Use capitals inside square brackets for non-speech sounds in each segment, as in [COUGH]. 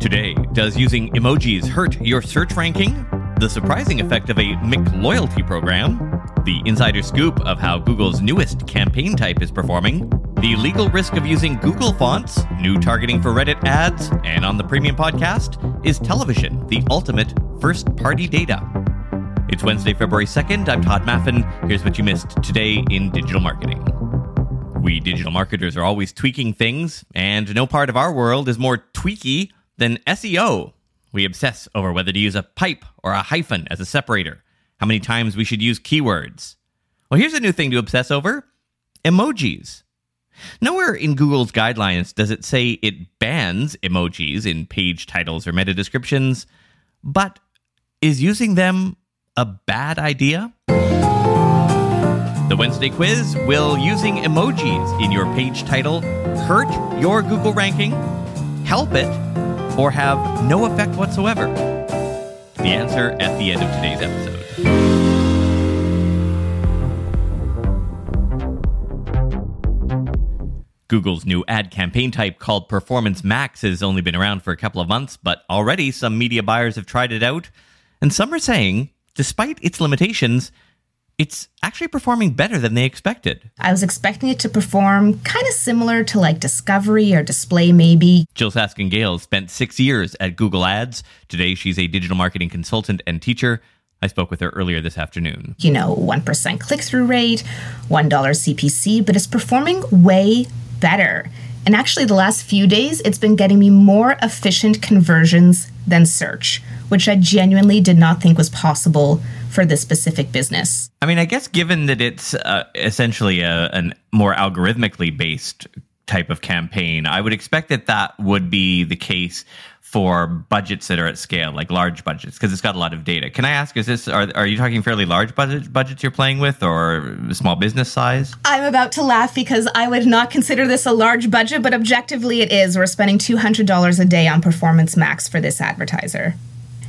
Today, does using emojis hurt your search ranking? The surprising effect of a McLoyalty program? The insider scoop of how Google's newest campaign type is performing? The legal risk of using Google fonts? New targeting for Reddit ads? And on the premium podcast, is television the ultimate first party data? It's Wednesday, February 2nd. I'm Todd Maffin. Here's what you missed today in digital marketing. We digital marketers are always tweaking things, and no part of our world is more tweaky than SEO. We obsess over whether to use a pipe or a hyphen as a separator, how many times we should use keywords. Well, here's a new thing to obsess over emojis. Nowhere in Google's guidelines does it say it bans emojis in page titles or meta descriptions, but is using them a bad idea? The Wednesday quiz Will using emojis in your page title hurt your Google ranking, help it, or have no effect whatsoever? The answer at the end of today's episode. Google's new ad campaign type called Performance Max has only been around for a couple of months, but already some media buyers have tried it out, and some are saying, despite its limitations, it's actually performing better than they expected. I was expecting it to perform kind of similar to like Discovery or Display, maybe. Jyll Saskin Gale spent six years at Google Ads. Today, she's a digital marketing consultant and teacher. I spoke with her earlier this afternoon. You know, 1% click through rate, $1 CPC, but it's performing way better. And actually, the last few days, it's been getting me more efficient conversions than search, which I genuinely did not think was possible for this specific business. I mean, I guess given that it's uh, essentially a, a more algorithmically based type of campaign, I would expect that that would be the case for budgets that are at scale, like large budgets, because it's got a lot of data. Can I ask, is this are are you talking fairly large budget budgets you're playing with, or small business size? I'm about to laugh because I would not consider this a large budget, but objectively it is. We're spending two hundred dollars a day on Performance Max for this advertiser.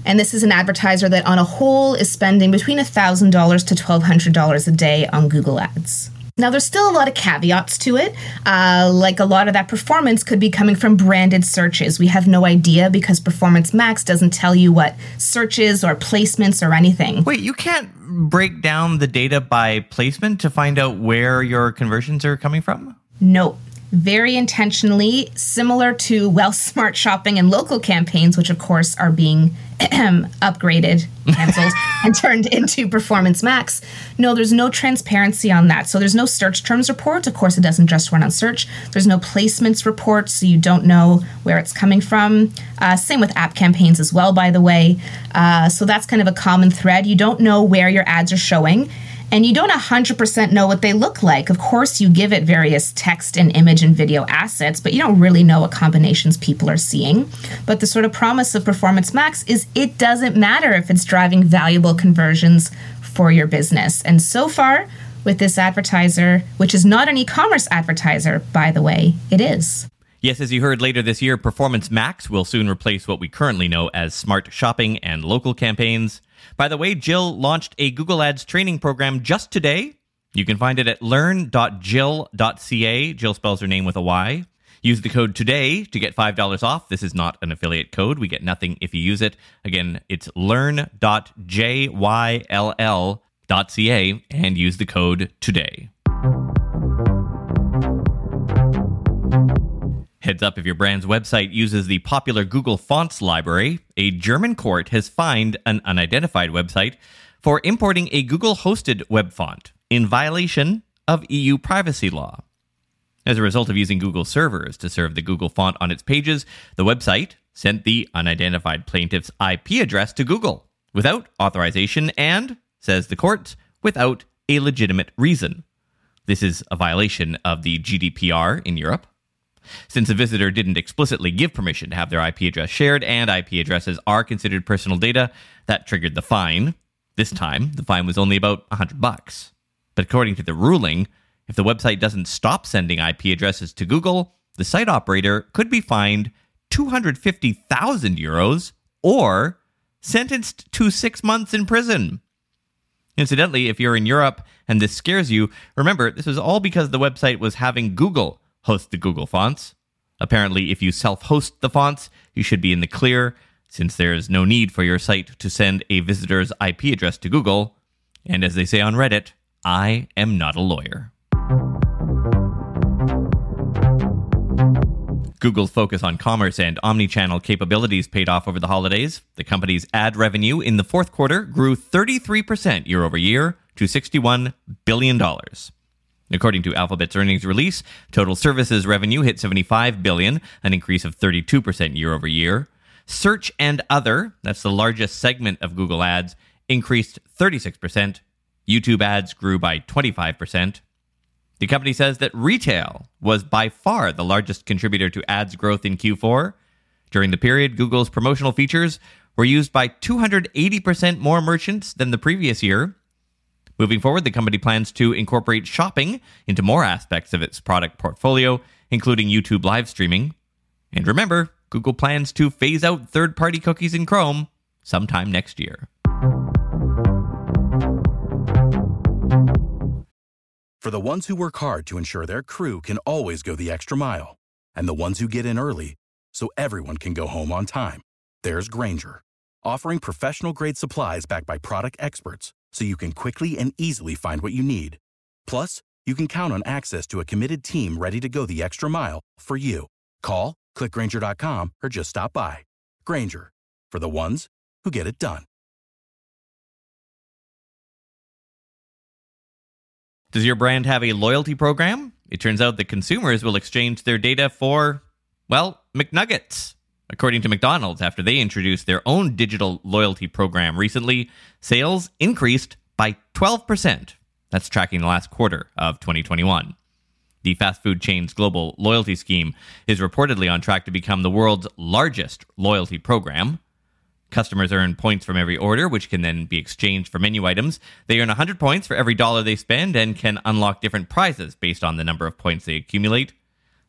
And this is an advertiser that, on a whole, is spending between $1,000 to $1,200 a day on Google Ads. Now, there's still a lot of caveats to it. Uh, like a lot of that performance could be coming from branded searches. We have no idea because Performance Max doesn't tell you what searches or placements or anything. Wait, you can't break down the data by placement to find out where your conversions are coming from? Nope very intentionally, similar to well smart shopping and local campaigns, which of course are being [CLEARS THROAT] upgraded, canceled, [LAUGHS] and turned into Performance Max. No, there's no transparency on that. So there's no search terms report. Of course, it doesn't just run on search. There's no placements report, so you don't know where it's coming from. Uh, same with app campaigns as well, by the way. Uh, so that's kind of a common thread. You don't know where your ads are showing and you don't 100% know what they look like. Of course, you give it various text and image and video assets, but you don't really know what combinations people are seeing. But the sort of promise of Performance Max is it doesn't matter if it's driving valuable conversions for your business. And so far, with this advertiser, which is not an e commerce advertiser, by the way, it is. Yes, as you heard later this year, Performance Max will soon replace what we currently know as smart shopping and local campaigns. By the way, Jyll launched a Google Ads training program just today. You can find it at learn.jyll.ca. Jyll spells her name with a Y. Use the code today to get $5 off. This is not an affiliate code. We get nothing if you use it. Again, it's learn.jyll.ca and use the code today. Heads up if your brand's website uses the popular Google Fonts library, a German court has fined an unidentified website for importing a Google hosted web font in violation of EU privacy law. As a result of using Google servers to serve the Google font on its pages, the website sent the unidentified plaintiff's IP address to Google without authorization and, says the court, without a legitimate reason. This is a violation of the GDPR in Europe. Since a visitor didn't explicitly give permission to have their IP address shared, and IP addresses are considered personal data, that triggered the fine. This time, the fine was only about 100 bucks. But according to the ruling, if the website doesn't stop sending IP addresses to Google, the site operator could be fined 250,000 euros or sentenced to six months in prison. Incidentally, if you're in Europe and this scares you, remember this was all because the website was having Google host the Google fonts. Apparently, if you self host the fonts, you should be in the clear, since there is no need for your site to send a visitor's IP address to Google. And as they say on Reddit, I am not a lawyer. Google's focus on commerce and omni-channel capabilities paid off over the holidays. The company's ad revenue in the fourth quarter grew 33% year over year to $61 billion. According to Alphabet's earnings release, total services revenue hit 75 billion, an increase of 32% year over year. Search and other, that's the largest segment of Google Ads, increased 36%. YouTube ads grew by 25%. The company says that retail was by far the largest contributor to ads growth in Q4. During the period, Google's promotional features were used by 280% more merchants than the previous year. Moving forward, the company plans to incorporate shopping into more aspects of its product portfolio, including YouTube live streaming. And remember, Google plans to phase out third party cookies in Chrome sometime next year. For the ones who work hard to ensure their crew can always go the extra mile, and the ones who get in early so everyone can go home on time, there's Grainger, offering professional grade supplies backed by product experts so you can quickly and easily find what you need. Plus, you can count on access to a committed team ready to go the extra mile for you. Call, clickgrainger.com, or just stop by. Grainger, for the ones who get it done. Does your brand have a loyalty program? It turns out that consumers will exchange their data for, well, McNuggets. According to McDonald's, after they introduced their own digital loyalty program recently, sales increased by 12%. That's tracking the last quarter of 2021. The fast food chain's global loyalty scheme is reportedly on track to become the world's largest loyalty program. Customers earn points from every order, which can then be exchanged for menu items. They earn 100 points for every dollar they spend and can unlock different prizes based on the number of points they accumulate.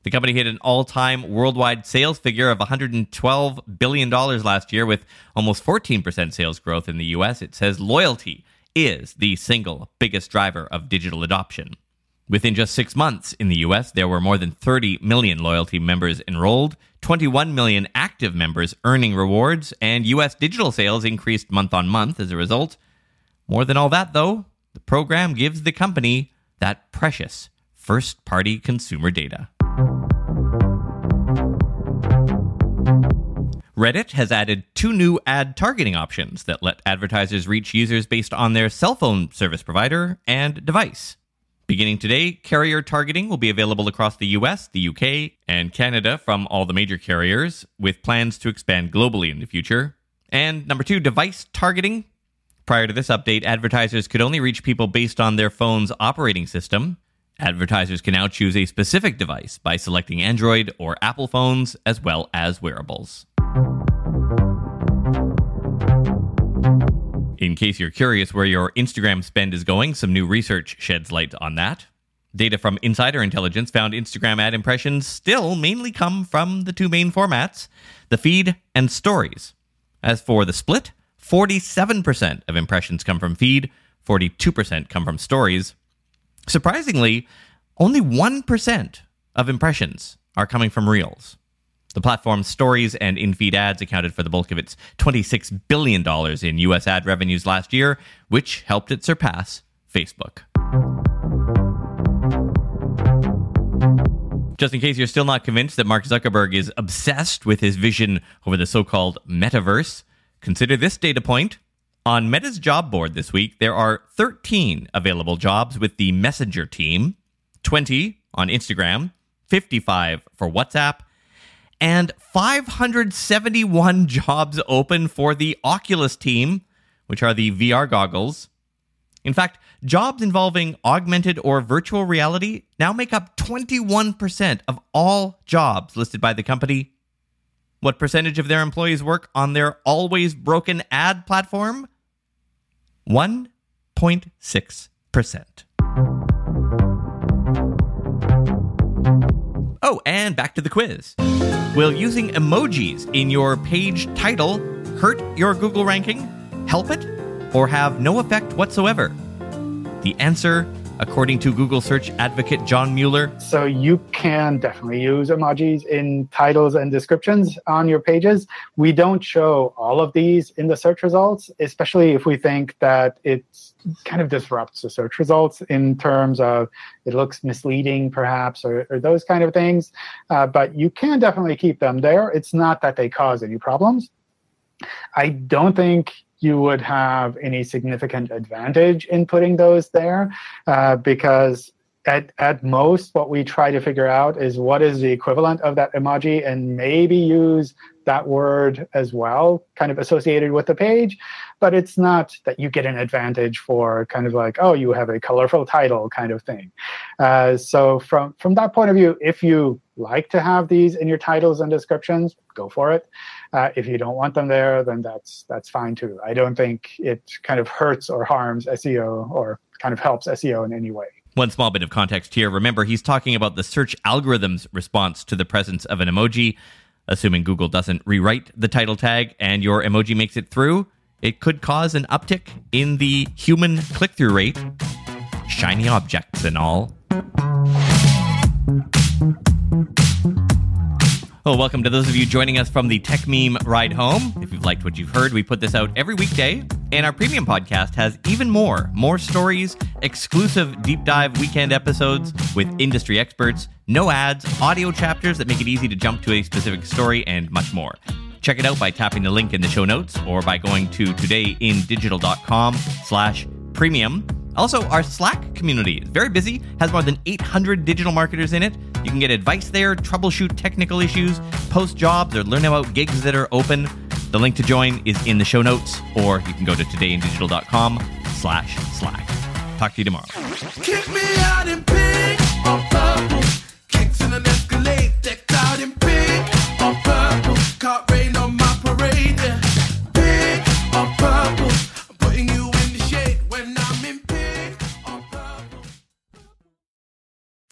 The company hit an all time worldwide sales figure of $112 billion last year, with almost 14% sales growth in the US. It says loyalty is the single biggest driver of digital adoption. Within just six months in the US, there were more than 30 million loyalty members enrolled, 21 million active members earning rewards, and US digital sales increased month on month as a result. More than all that, though, the program gives the company that precious first party consumer data. Reddit has added two new ad targeting options that let advertisers reach users based on their cell phone service provider and device. Beginning today, carrier targeting will be available across the US, the UK, and Canada from all the major carriers, with plans to expand globally in the future. And number two, device targeting. Prior to this update, advertisers could only reach people based on their phone's operating system. Advertisers can now choose a specific device by selecting Android or Apple phones, as well as wearables. In case you're curious where your Instagram spend is going, some new research sheds light on that. Data from Insider Intelligence found Instagram ad impressions still mainly come from the two main formats the feed and stories. As for the split, 47% of impressions come from feed, 42% come from stories. Surprisingly, only 1% of impressions are coming from reels. The platform's stories and in feed ads accounted for the bulk of its $26 billion in U.S. ad revenues last year, which helped it surpass Facebook. Just in case you're still not convinced that Mark Zuckerberg is obsessed with his vision over the so called metaverse, consider this data point. On Meta's job board this week, there are 13 available jobs with the Messenger team, 20 on Instagram, 55 for WhatsApp, and 571 jobs open for the Oculus team, which are the VR goggles. In fact, jobs involving augmented or virtual reality now make up 21% of all jobs listed by the company. What percentage of their employees work on their always broken ad platform? 1.6%. Oh, and back to the quiz. Will using emojis in your page title hurt your Google ranking, help it, or have no effect whatsoever? The answer according to Google search advocate John Mueller? So you can definitely use emojis in titles and descriptions on your pages. We don't show all of these in the search results, especially if we think that it kind of disrupts the search results in terms of it looks misleading, perhaps, or, or those kind of things. Uh, but you can definitely keep them there. It's not that they cause any problems. I don't think you would have any significant advantage in putting those there uh, because at, at most what we try to figure out is what is the equivalent of that emoji and maybe use that word as well kind of associated with the page. But it's not that you get an advantage for kind of like oh you have a colorful title kind of thing. Uh, so from from that point of view if you like to have these in your titles and descriptions go for it uh, if you don't want them there, then that's that's fine too. I don't think it kind of hurts or harms SEO or kind of helps SEO in any way. One small bit of context here. Remember, he's talking about the search algorithm's response to the presence of an emoji. Assuming Google doesn't rewrite the title tag and your emoji makes it through, it could cause an uptick in the human click through rate. Shiny objects and all. Well, welcome to those of you joining us from the Techmeme Ride Home. If you've liked what you've heard, we put this out every weekday, and our premium podcast has even more more stories, exclusive deep dive weekend episodes with industry experts, no ads, audio chapters that make it easy to jump to a specific story, and much more. Check it out by tapping the link in the show notes or by going to todayindigital.com slash premium. Also, our Slack community is very busy, has more than 800 digital marketers in it. You can get advice there, troubleshoot technical issues, post jobs, or learn about gigs that are open. The link to join is in the show notes, or you can go to todayindigital.com slash Slack. Talk to you tomorrow.